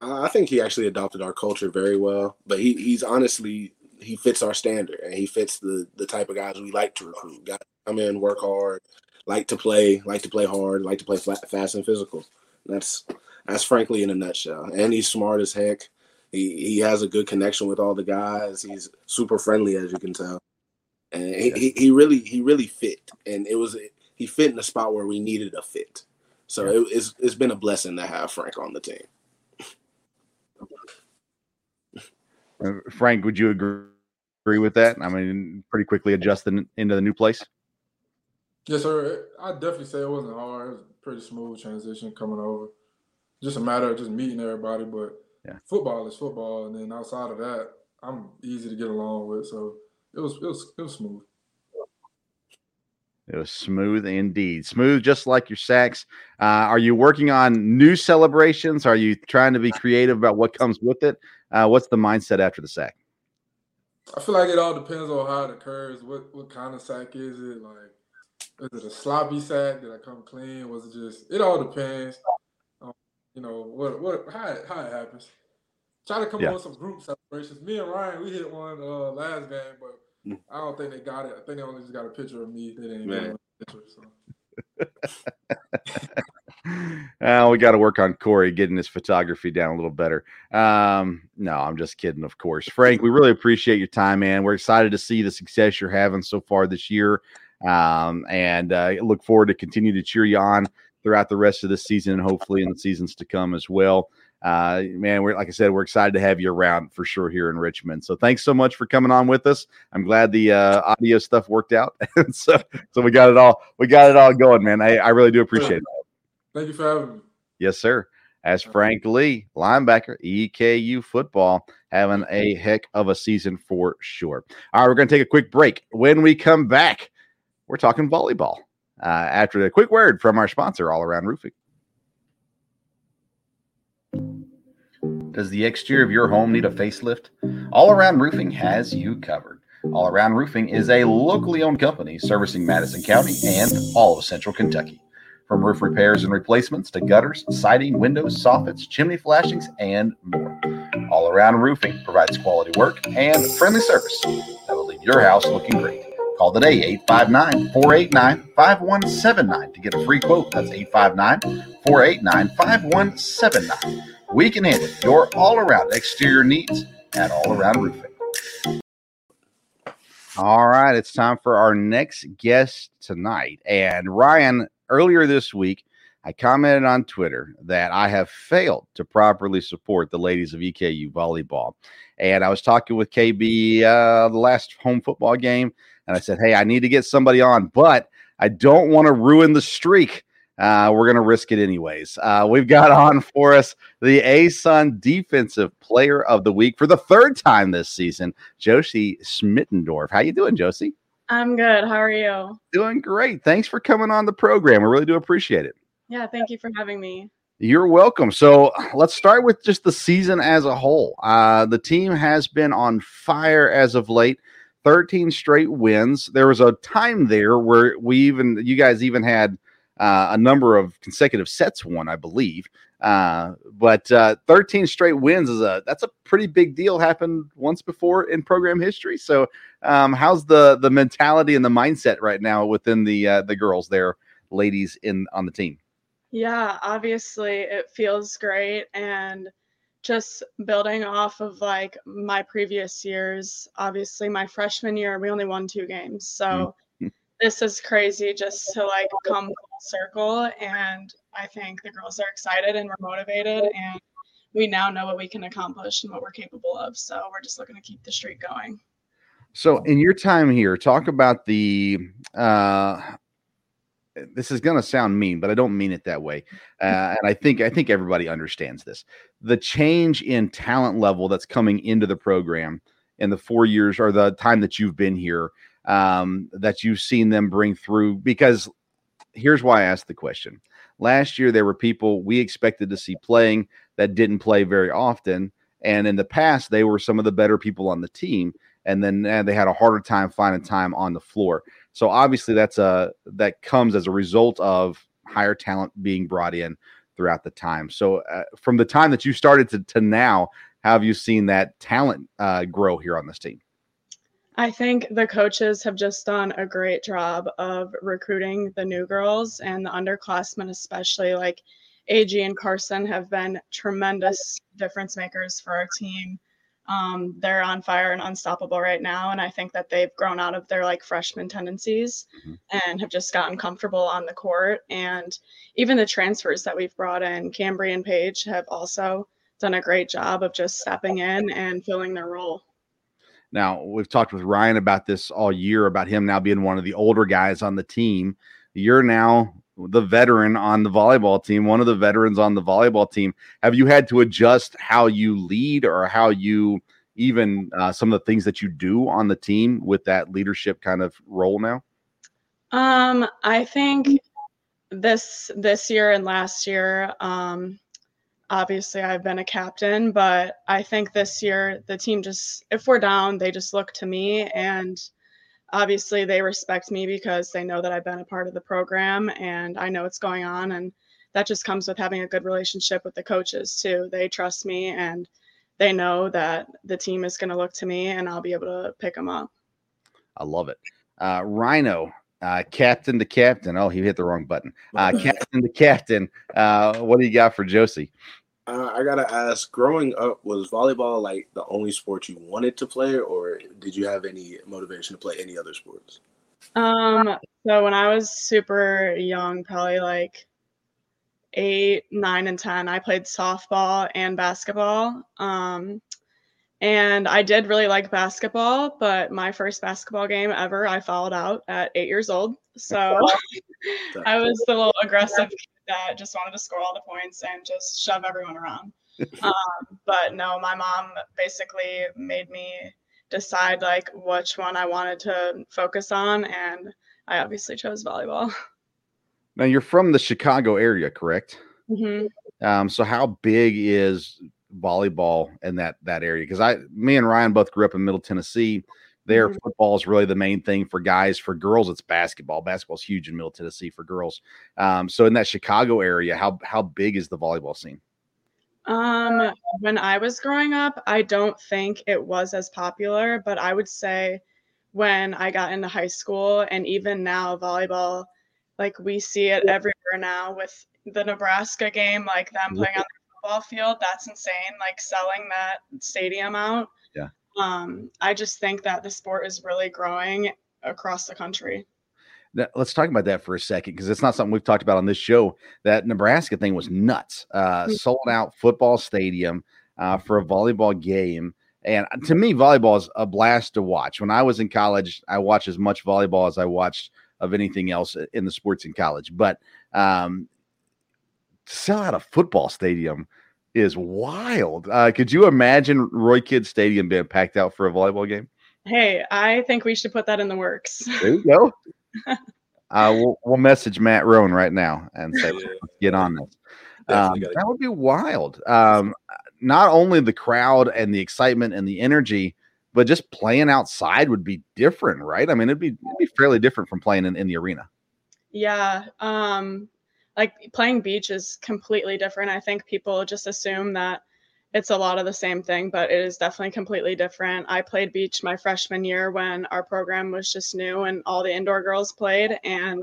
[SPEAKER 2] I think he actually adopted our culture very well, but he, he's honestly he fits our standard and he fits the the type of guys we like to recruit. Guys come in, work hard, like to play, like to play hard, like to play flat, fast and physical. That's that's frankly in a nutshell. And he's smart as heck. He he has a good connection with all the guys. He's super friendly as you can tell. And he, he, he really he really fit. And it was he fit in a spot where we needed a fit. So it, it's it's been a blessing to have Frank on the team.
[SPEAKER 1] Uh, Uh, Frank, would you agree, agree with that? I mean, pretty quickly adjusting into the new place.
[SPEAKER 4] Yes, sir. I definitely say it wasn't hard. It was a pretty smooth transition coming over. Just a matter of just meeting everybody. But
[SPEAKER 1] Yeah.
[SPEAKER 4] football is football, and then outside of that, I'm easy to get along with. So it was it was it was smooth.
[SPEAKER 1] It was smooth indeed, smooth, just like your sacks. Uh, are you working on new celebrations? Are you trying to be creative about what comes with it? Uh, what's the mindset after the sack?
[SPEAKER 4] I feel like it all depends on how it occurs. What what kind of sack is it? Like, is it a sloppy sack? Did I come clean? Was it just? It all depends. Um, you know what what how it, how it happens. Try to come
[SPEAKER 1] Yeah.
[SPEAKER 4] up with some group celebrations. Me and Ryan, we hit one uh, last game, but. I don't think they got it. I think they only just got a picture of me. They didn't
[SPEAKER 2] Man.
[SPEAKER 4] get a picture. So.
[SPEAKER 1] Uh, we got to work on Corey getting his photography down a little better. Um, no, I'm just kidding, of course. Frank, we really appreciate your time, man. We're excited to see the success you're having so far this year, um, and uh, look forward to continue to cheer you on throughout the rest of the season and hopefully in the seasons to come as well. Uh, man, we're like I said, we're excited to have you around for sure here in Richmond. So thanks so much for coming on with us. I'm glad the uh, audio stuff worked out, so so we got it all we got it all going, man. I, I really do appreciate it.
[SPEAKER 4] Thank you for having me.
[SPEAKER 1] Yes, sir. As Frank Lee, linebacker, EKU football, having a heck of a season for sure. All right, we're going to take a quick break. When we come back, we're talking volleyball. Uh, after a quick word from our sponsor, All Around Roofing. Does the exterior of your home need a facelift? All Around Roofing has you covered. All Around Roofing is a locally owned company servicing Madison County and all of central Kentucky. From roof repairs and replacements to gutters, siding, windows, soffits, chimney flashings, and more. All Around Roofing provides quality work and friendly service that will leave your house looking great. Call today 859 489 5179 to get a free quote. That's 859 489 5179. We can handle your all around exterior needs at All Around Roofing. All right, it's time for our next guest tonight. And Ryan, earlier this week, I commented on Twitter that I have failed to properly support the ladies of EKU volleyball. And I was talking with KB uh, the last home football game, and I said, Hey, I need to get somebody on, but I don't want to ruin the streak. Uh, we're going to risk it anyways. Uh, we've got on for us the ASUN Defensive Player of the Week for the third time this season, Josie Schmitendorf. How you doing, Josie?
[SPEAKER 5] I'm good. How are you?
[SPEAKER 1] Doing great. Thanks for coming on the program. I really do appreciate it.
[SPEAKER 5] Yeah, thank you for having me.
[SPEAKER 1] You're welcome. So let's start with just the season as a whole. Uh, the team has been on fire as of late. 13 straight wins. There was a time there where we even, you guys even had uh, a number of consecutive sets won, I believe. Uh, but uh, 13 straight wins is a that's a pretty big deal. Happened once before in program history. So, um, how's the the mentality and the mindset right now within the uh, the girls there, ladies in on the team?
[SPEAKER 5] Yeah, obviously it feels great and just building off of like my previous years. Obviously, my freshman year we only won two games, so. Mm-hmm. This is crazy just to like come full circle and I think the girls are excited and we're motivated and we now know what we can accomplish and what we're capable of. So we're just looking to keep the streak going.
[SPEAKER 1] So in your time here, talk about the uh this is going to sound mean, but I don't mean it that way. Uh, and I think I think everybody understands this. The change in talent level that's coming into the program in the four years or the time that you've been here, um, that you've seen them bring through. Because here's why I asked the question. Last year, there were people we expected to see playing that didn't play very often. And in the past, they were some of the better people on the team. And then uh, they had a harder time finding time on the floor. So obviously, that's a that comes as a result of higher talent being brought in throughout the time. So uh, from the time that you started to, to now, how have you seen that talent uh, grow here on this team?
[SPEAKER 5] I think the coaches have just done a great job of recruiting the new girls and the underclassmen, especially like AG and Carson, have been tremendous difference makers for our team. Um, they're on fire and unstoppable right now, and I think that they've grown out of their like freshman tendencies mm-hmm. and have just gotten comfortable on the court. And even the transfers that we've brought in, Cambry and Page, have also done a great job of just stepping in and filling their role.
[SPEAKER 1] Now, we've talked with Ryan about this all year about him now being one of the older guys on the team. You're now the veteran on the volleyball team, one of the veterans on the volleyball team. Have you had to adjust how you lead or how you even uh, some of the things that you do on the team with that leadership kind of role now?
[SPEAKER 5] Um, I think this this year and last year, um, obviously I've been a captain, but I think this year the team just, if we're down, they just look to me. And obviously they respect me because they know that I've been a part of the program and I know what's going on. And that just comes with having a good relationship with the coaches too. They trust me and they know that the team is going to look to me and I'll be able to pick them up.
[SPEAKER 1] I love it. Uh, Rhino, uh, captain to captain. Oh, he hit the wrong button. Uh, captain to captain. Uh, what do you got for Josie?
[SPEAKER 2] Uh, I gotta ask. Growing up, was volleyball like the only sport you wanted to play, or did you have any motivation to play any other sports?
[SPEAKER 5] Um. So when I was super young, probably like eight, nine, and ten, I played softball and basketball. Um, and I did really like basketball, but my first basketball game ever, I fouled out at eight years old. So I was the little aggressive kid that just wanted to score all the points and just shove everyone around. um, but no, my mom basically made me decide like which one I wanted to focus on, and I obviously chose volleyball.
[SPEAKER 1] Now you're from the Chicago area, correct?
[SPEAKER 5] Mm-hmm.
[SPEAKER 1] Um, so how big is volleyball in that that area because I, me and Ryan both grew up in Middle Tennessee. There,
[SPEAKER 5] Mhm.
[SPEAKER 1] football is really the main thing for guys. For girls, it's basketball. Basketball's huge in Middle Tennessee for girls. Um, so in that Chicago area, how how big is the volleyball scene?
[SPEAKER 5] Um, when I was growing up, I don't think it was as popular, but I would say when I got into high school and even now volleyball, like we see it everywhere now with the Nebraska game, like them playing on the football field, that's insane. Like selling that stadium out.
[SPEAKER 1] Yeah.
[SPEAKER 5] Um, I just think that the sport is really growing across the country.
[SPEAKER 1] That- let's talk about that for a second because it's not something we've talked about on this show. That Nebraska thing was nuts. Uh,
[SPEAKER 5] Mm.
[SPEAKER 1] sold out football stadium uh, for a volleyball game. And to me, volleyball is a blast to watch. When I was in college, I watched as much volleyball as I watched of anything else in the sports in college. But um, sell out a football stadium is wild. Uh, could you imagine Roy Kidd Stadium being packed out for a volleyball game?
[SPEAKER 5] Hey, I think we should put that in the works.
[SPEAKER 1] There you go. uh, we'll, we'll message Matt Roan right now and say, let's get on this. Um, that would be wild. Um, not only the crowd and the excitement and the energy, but just playing outside would be different, right? I mean, it'd be, it'd be fairly different from playing in, in the arena.
[SPEAKER 5] Yeah, um, like playing beach is completely different. I think people just assume that it's a lot of the same thing, but it is definitely completely different. I played beach my freshman year when our program was just new and all the indoor girls played, and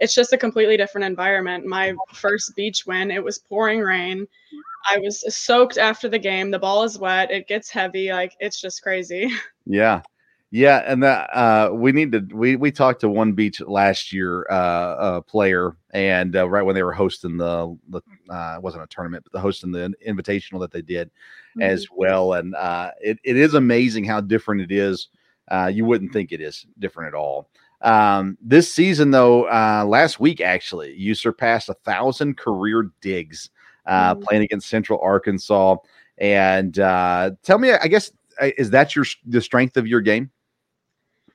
[SPEAKER 5] it's just a completely different environment. My first beach win, it was pouring rain. I was soaked after the game. The ball is wet. It gets heavy. Like it's just crazy.
[SPEAKER 1] Yeah. Yeah, and that uh, we need to we we talked to one beach last year, uh, uh, player, and uh, right when they were hosting the the uh, it wasn't a tournament, but the hosting the invitational that they did as well, and uh, it it is amazing how different it is. Uh, you wouldn't think it is different at all. Um, this season, though, uh, last week actually, you surpassed a thousand career digs uh,
[SPEAKER 5] Mhm.
[SPEAKER 1] playing against Central Arkansas. And uh, tell me, I guess, uh, is that your the strength of your game?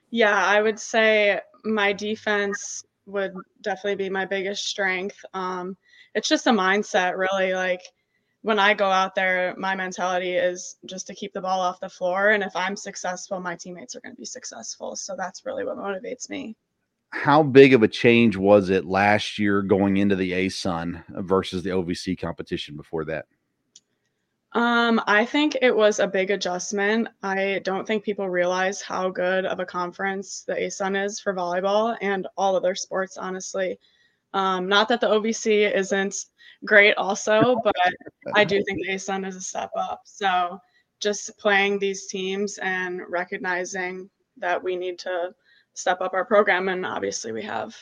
[SPEAKER 5] Yeah, I would say my defense would definitely be my biggest strength. Um, it's just a mindset, really. Like when I go out there, my mentality is just to keep the ball off the floor. And if I'm successful, my teammates are going to be successful. So that's really what motivates me.
[SPEAKER 1] How big of a change was it last year going into the ASUN versus the OVC competition before that?
[SPEAKER 5] Um, I think it was a big adjustment. I don't think people realize how good of a conference the ASUN is for volleyball and all other sports, honestly. Um, not that the OVC isn't great, also, but I do think the ASUN is a step up. So just playing these teams and recognizing that we need to step up our program, and obviously we have.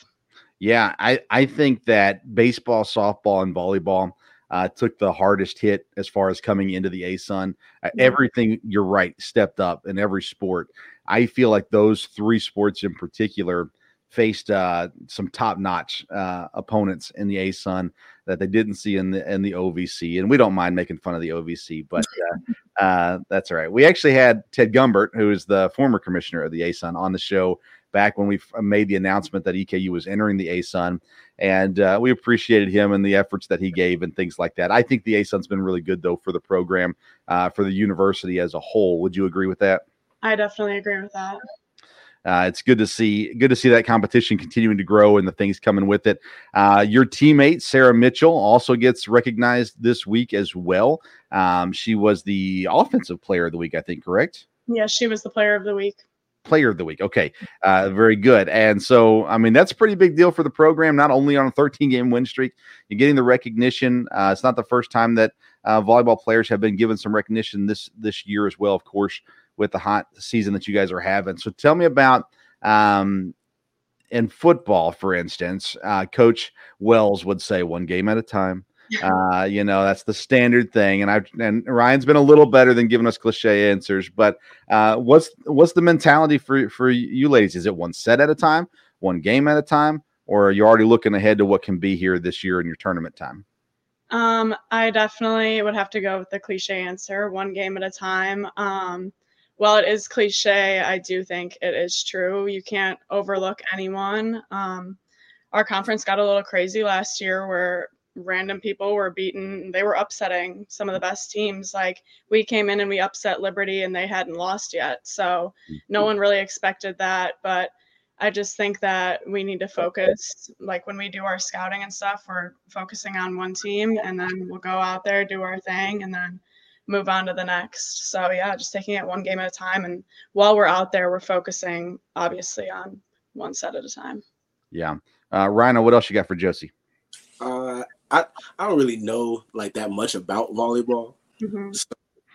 [SPEAKER 1] Yeah, I, I think that baseball, softball, and volleyball uh, took the hardest hit as far as coming into the ASUN. Uh,
[SPEAKER 5] Yeah.
[SPEAKER 1] Everything, you're right, stepped up in every sport. I feel like those three sports in particular faced uh, some top notch uh, opponents in the ASUN that they didn't see in the in the OVC. And we don't mind making fun of the OVC, but uh, uh, that's all right. We actually had Ted Gumbert, who is the former commissioner of the ASUN, on the show back when we made the announcement that EKU was entering the ASUN. And uh, we appreciated him and the efforts that he gave and things like that. I think the ASUN's been really good though for the program, uh, for the university as a whole. Would you agree with that?
[SPEAKER 5] I definitely agree with that.
[SPEAKER 1] Uh, it's good to see good to see that competition continuing to grow and the things coming with it. Uh, your teammate Sarah Mitchell also gets recognized this week as well. Um, she was the offensive player of the week, I think. Correct?
[SPEAKER 5] Yeah, she was the player of the week.
[SPEAKER 1] Player of the week. Okay, uh, very good. And so, I mean, that's a pretty big deal for the program. Not only on a 13 game win streak, you're getting the recognition. Uh, it's not the first time that uh, volleyball players have been given some recognition this this year as well. Of course, with the hot season that you guys are having. So, tell me about. Um, in football, for instance, uh, Coach Wells would say one game at a time. Uh, you know, that's the standard thing. And I and Ryan's been a little better than giving us cliche answers, but uh, what's what's the mentality for for you ladies? Is it one set at a time, one game at a time, or are you already looking ahead to what can be here this year in your tournament time?
[SPEAKER 5] Um, I definitely would have to go with the cliche answer, one game at a time. Um, while it is cliche, I do think it is true. You can't overlook anyone. Um, our conference got a little crazy last year where random people were beaten. They were upsetting some of the best teams. Like we came in and we upset Liberty and they hadn't lost yet. So no one really expected that. But I just think that we need to focus. Like when we do our scouting and stuff, we're focusing on one team and then we'll go out there, do our thing, and then move on to the next. So yeah, just taking it one game at a time. And while we're out there, we're focusing obviously on one set at a time.
[SPEAKER 1] Yeah. Uh, Rhino, what else you got for Josie?
[SPEAKER 2] Uh, I I don't really know like that much about volleyball.
[SPEAKER 5] Mm-hmm.
[SPEAKER 2] So,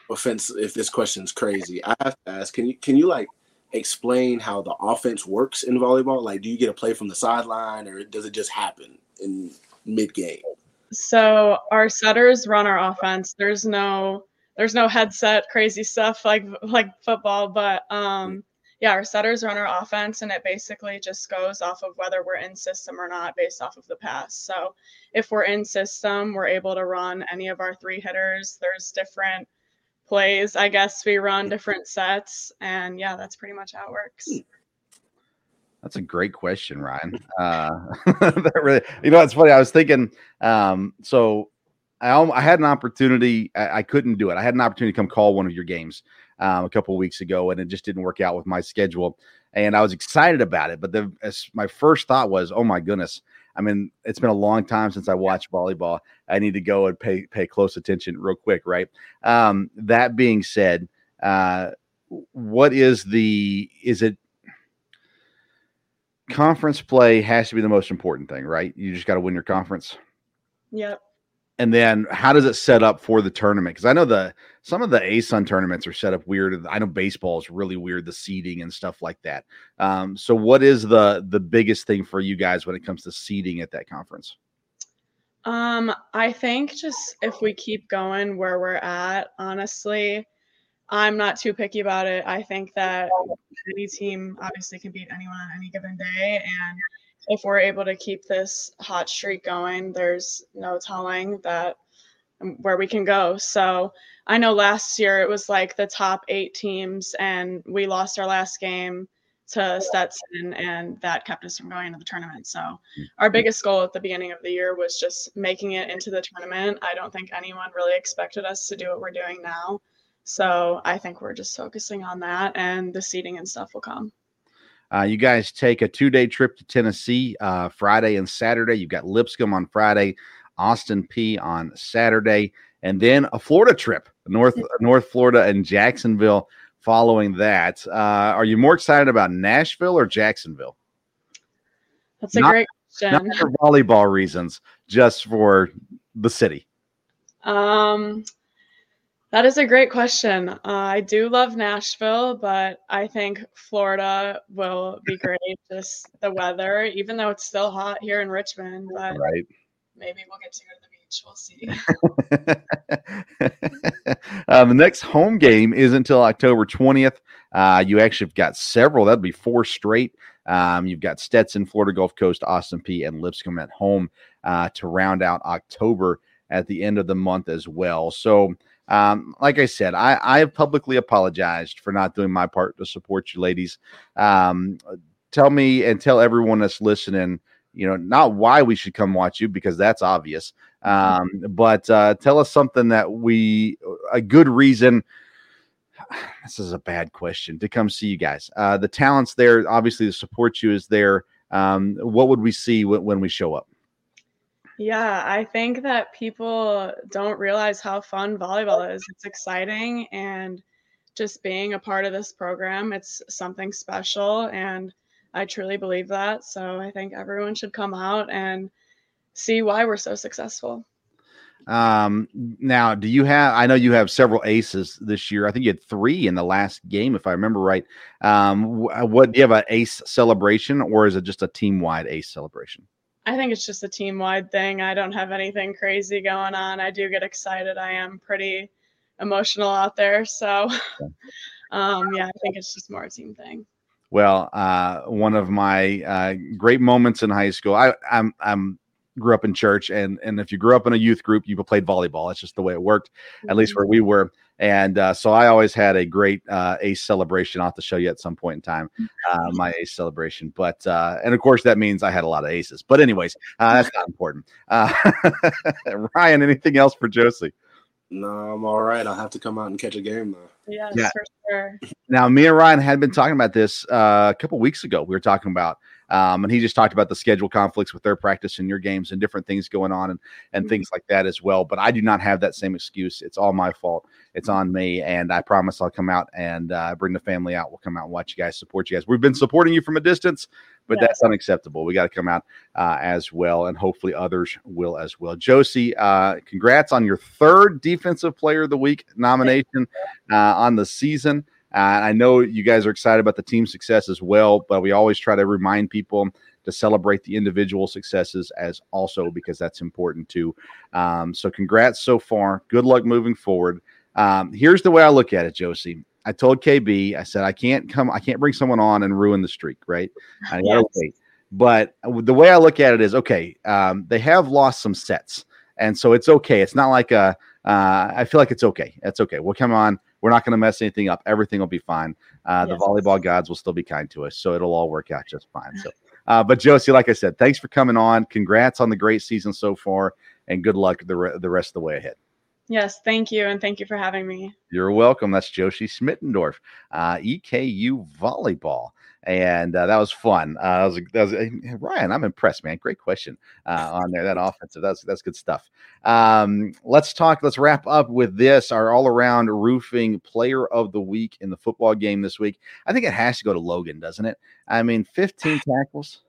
[SPEAKER 2] offense if this question's crazy. I have to ask, can you can you like explain how the offense works in volleyball? Like do you get a play from the sideline or does it just happen in mid game?
[SPEAKER 5] So our setters run our offense. There's no there's no headset crazy stuff like like football, but um yeah, our setters run our offense and it basically just goes off of whether we're in system or not based off of the pass. So if we're in system, we're able to run any of our three hitters. There's different plays, I guess we run different sets and yeah, that's pretty much how it works.
[SPEAKER 1] That's a great question, Ryan. Uh, that really, you know, it's funny. I was thinking, um, so I, I had an opportunity. I, I couldn't do it. I had an opportunity to come call one of your games um, a couple of weeks ago, and it just didn't work out with my schedule. And I was excited about it, but the as my first thought was, "Oh my goodness!" I mean, it's been a long time since I watched volleyball. I need to go and pay pay close attention real quick, right? Um, that being said, uh, what is the is it conference play has to be the most important thing, right? You just got to win your conference.
[SPEAKER 5] Yep.
[SPEAKER 1] And then how does it set up for the tournament? Because I know the some of the ASUN tournaments are set up weird. I know baseball is really weird, the seeding and stuff like that. Um, so what is the the biggest thing for you guys when it comes to seeding at that conference?
[SPEAKER 5] Um, I think just if we keep going where we're at, honestly, I'm not too picky about it. I think that any team obviously can beat anyone on any given day. And if we're able to keep this hot streak going, there's no telling that um, where we can go. So I know last year it was like the top eight teams, and we lost our last game to Stetson, and that kept us from going into the tournament. So our biggest goal at the beginning of the year was just making it into the tournament. I don't think anyone really expected us to do what we're doing now. So I think we're just focusing on that, and the seeding and stuff will come.
[SPEAKER 1] Uh, you guys take a two day trip to Tennessee uh, Friday and Saturday. You've got Lipscomb on Friday, Austin Peay on Saturday, and then a Florida trip, North North Florida and Jacksonville. Following that, uh, are you more excited about Nashville or Jacksonville?
[SPEAKER 5] That's a
[SPEAKER 1] Not-
[SPEAKER 5] great
[SPEAKER 1] Not for volleyball reasons, just for the city.
[SPEAKER 5] Um, that is a great question. Uh, I do love Nashville, but I think Florida will be great. Just the weather, even though it's still hot here in Richmond, but
[SPEAKER 1] Right.
[SPEAKER 5] maybe we'll get to go to the beach. We'll see.
[SPEAKER 1] uh, the next home game is until October 20th. Uh, you actually have got several. That'd be four straight. Um, you've got Stetson, Florida Gulf Coast, Austin Peay, and Lipscomb at home uh, to round out October at the end of the month as well. So, um, like I said, I, I have publicly apologized for not doing my part to support you ladies. Um, tell me and tell everyone that's listening, you know, not why we should come watch you because that's obvious. Um, but uh, tell us something that we, a good reason. This is a bad question to come see you guys. Uh, the talents there, obviously, the support you is there. Um, what would we see w- when we show up?
[SPEAKER 5] Yeah, I think that people don't realize how fun volleyball is. It's exciting and just being a part of this program, it's something special and I truly believe that. So I think everyone should come out and see why we're so successful.
[SPEAKER 1] Um, now, do you have? I know you have several aces this year. I think you had three in the last game, if I remember right. Um, what do you have an ace celebration, or is it just a team wide ace celebration?
[SPEAKER 5] I think it's just a team wide thing. I don't have anything crazy going on. I do get excited. I am pretty emotional out there. So um, yeah, I think it's just more a team thing.
[SPEAKER 1] Well, uh, one of my uh, great moments in high school. I, I'm I'm grew up in church, and and if you grew up in a youth group, you played volleyball. That's just the way it worked, at least where we were. And uh, so I always had a great uh, ace celebration. I'll have to show you at some point in time uh, my ace celebration. But uh, and of course that means I had a lot of aces. But anyways, uh, that's not important. Uh, Ryan, anything else for Josie?
[SPEAKER 2] No, I'm all right. I'll have to come out and catch a game though.
[SPEAKER 5] Yes,
[SPEAKER 1] Yeah.
[SPEAKER 5] for sure.
[SPEAKER 1] Now, me and Ryan had been talking about this uh, a couple weeks ago. We were talking about, um, and he just talked about the schedule conflicts with their practice and your games and different things going on and and things like that as well. But I do not have that same excuse. It's all my fault. It's on me, and I promise I'll come out and uh, bring the family out. We'll come out and watch you guys, support you guys. We've been supporting you from a distance, but
[SPEAKER 5] Yeah.
[SPEAKER 1] that's unacceptable. We got to come out uh, as well, and hopefully others will as well. Josie, uh, congrats on your third Defensive Player of the Week nomination uh, on the season. Uh, I know you guys are excited about the team success as well, but we always try to remind people to celebrate the individual successes as also because that's important too. Um, so, congrats so far. Good luck moving forward. Um, here's the way I look at it, Josie. I told KB, I said I can't come, I can't bring someone on and ruin the streak, right? I gotta
[SPEAKER 5] Yes.
[SPEAKER 1] wait. But the way I look at it is okay. Um, they have lost some sets, and so it's okay. It's not like a. Uh, I feel like it's okay. It's okay. We'll come on. We're not going to mess anything up. Everything will be fine. Uh, The volleyball gods will still be kind to us, so it'll all work out just fine. So, uh, but Josie, like I said, thanks for coming on. Congrats on the great season so far, and good luck the re- the rest of the way ahead.
[SPEAKER 5] Yes, thank you, and thank you for having me.
[SPEAKER 1] You're welcome. That's Josie Schmitendorf, uh, EKU volleyball, and uh, that was fun. Uh, that was, that was uh, Ryan. I'm impressed, man. Great question uh, on there. That offensive. That's that's good stuff. Um, let's talk. Let's wrap up with this. Our all around roofing player of the week in the football game this week. I think it has to go to Logan, doesn't it? I mean, 15 tackles.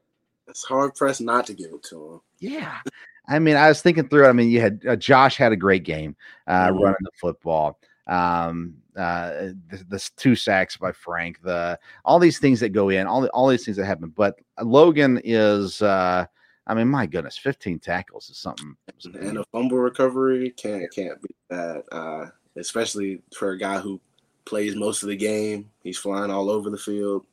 [SPEAKER 2] It's hard pressed not to give it to him.
[SPEAKER 1] Yeah. I mean, I was thinking through. it. I mean, you had uh, Josh had a great game uh,
[SPEAKER 2] Mhm.
[SPEAKER 1] running the football. Um, uh, the, the two sacks by Frank, the all these things that go in, all the, all these things that happen. But Logan is, uh, I mean, my goodness, 15 tackles is something.
[SPEAKER 2] And a fumble recovery can't can't be that. Uh, especially for a guy who plays most of the game. He's flying all over the field,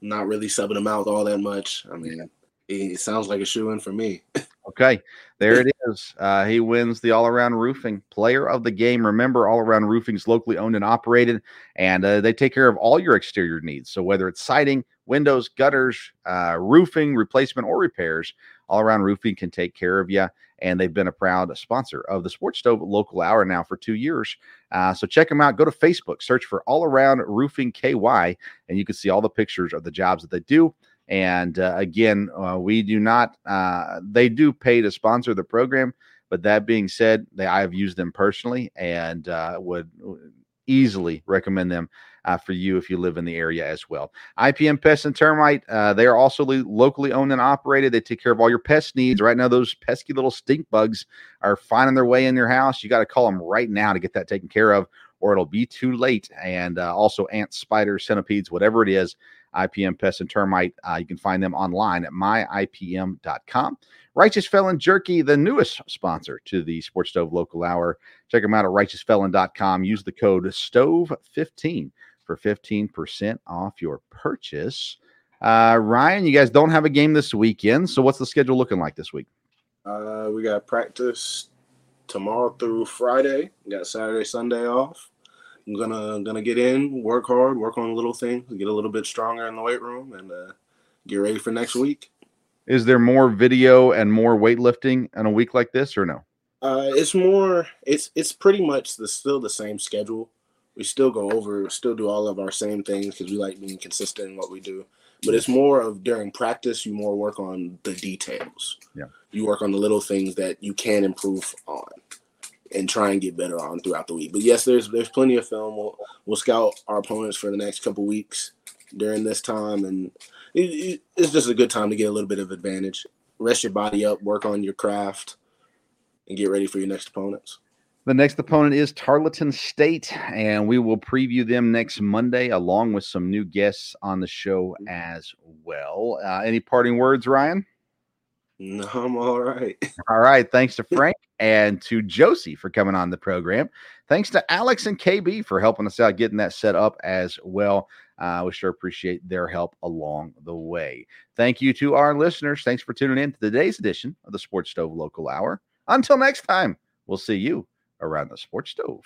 [SPEAKER 2] not really subbing him out all that much. I mean, it, it sounds like a shoe in for me.
[SPEAKER 1] Okay, there it is. Uh, he wins the all around roofing player of the game. Remember, all around roofing is locally owned and operated, and uh, they take care of all your exterior needs. So, whether it's siding, windows, gutters, uh, roofing, replacement, or repairs, all around roofing can take care of you. And they've been a proud sponsor of the Sports Stove Local Hour now for two years. Uh, so, check them out. Go to Facebook, search for All Around Roofing KY, and you can see all the pictures of the jobs that they do. And uh, again, uh, we do not, uh, they do pay to sponsor the program. But that being said, they, I've used them personally and uh, would easily recommend them uh, for you if you live in the area as well. IPM Pest and Termite, uh, they are also lo- locally owned and operated. They take care of all your pest needs. Right now, those pesky little stink bugs are finding their way in your house. You got to call them right now to get that taken care of, or it'll be too late. And uh, also, ants, spiders, centipedes, whatever it is, IPM Pest and Termite. Uh, you can find them online at myipm.com. Righteous Felon Jerky, the newest sponsor to the Sports Stove Local Hour. Check them out at righteousfelon.com. Use the code STOVE15 for 15% off your purchase. Uh, Ryan, you guys don't have a game this weekend. So what's the schedule looking like this week?
[SPEAKER 2] Uh, we got practice tomorrow through Friday. We got Saturday, Sunday off. I'm gonna gonna get in, work hard, work on little things, get a little bit stronger in the weight room, and uh, get ready for next week.
[SPEAKER 1] Is there more video and more weightlifting in a week like this or no?
[SPEAKER 2] Uh, it's more. It's it's pretty much the still the same schedule. We still go over, still do all of our same things because we like being consistent in what we do. But it's more of during practice, you more work on the details.
[SPEAKER 1] Yeah.
[SPEAKER 2] You work on the little things that you can improve on, and try and get better on throughout the week. But yes, there's there's plenty of film. We'll we'll scout our opponents for the next couple weeks during this time, and it, it, it's just a good time to get a little bit of advantage. Rest your body up, work on your craft, and get ready for your next opponents.
[SPEAKER 1] The next opponent is Tarleton State, and we will preview them next Monday along with some new guests on the show as well. Uh, any parting words, Ryan?
[SPEAKER 2] No, I'm all right.
[SPEAKER 1] All right. Thanks to Frank and to Josie for coming on the program. Thanks to Alex and KB for helping us out getting that set up as well. Uh, we sure appreciate their help along the way. Thank you to our listeners. Thanks for tuning in to today's edition of the Sports Stove Local Hour. Until next time, we'll see you around the Sports Stove.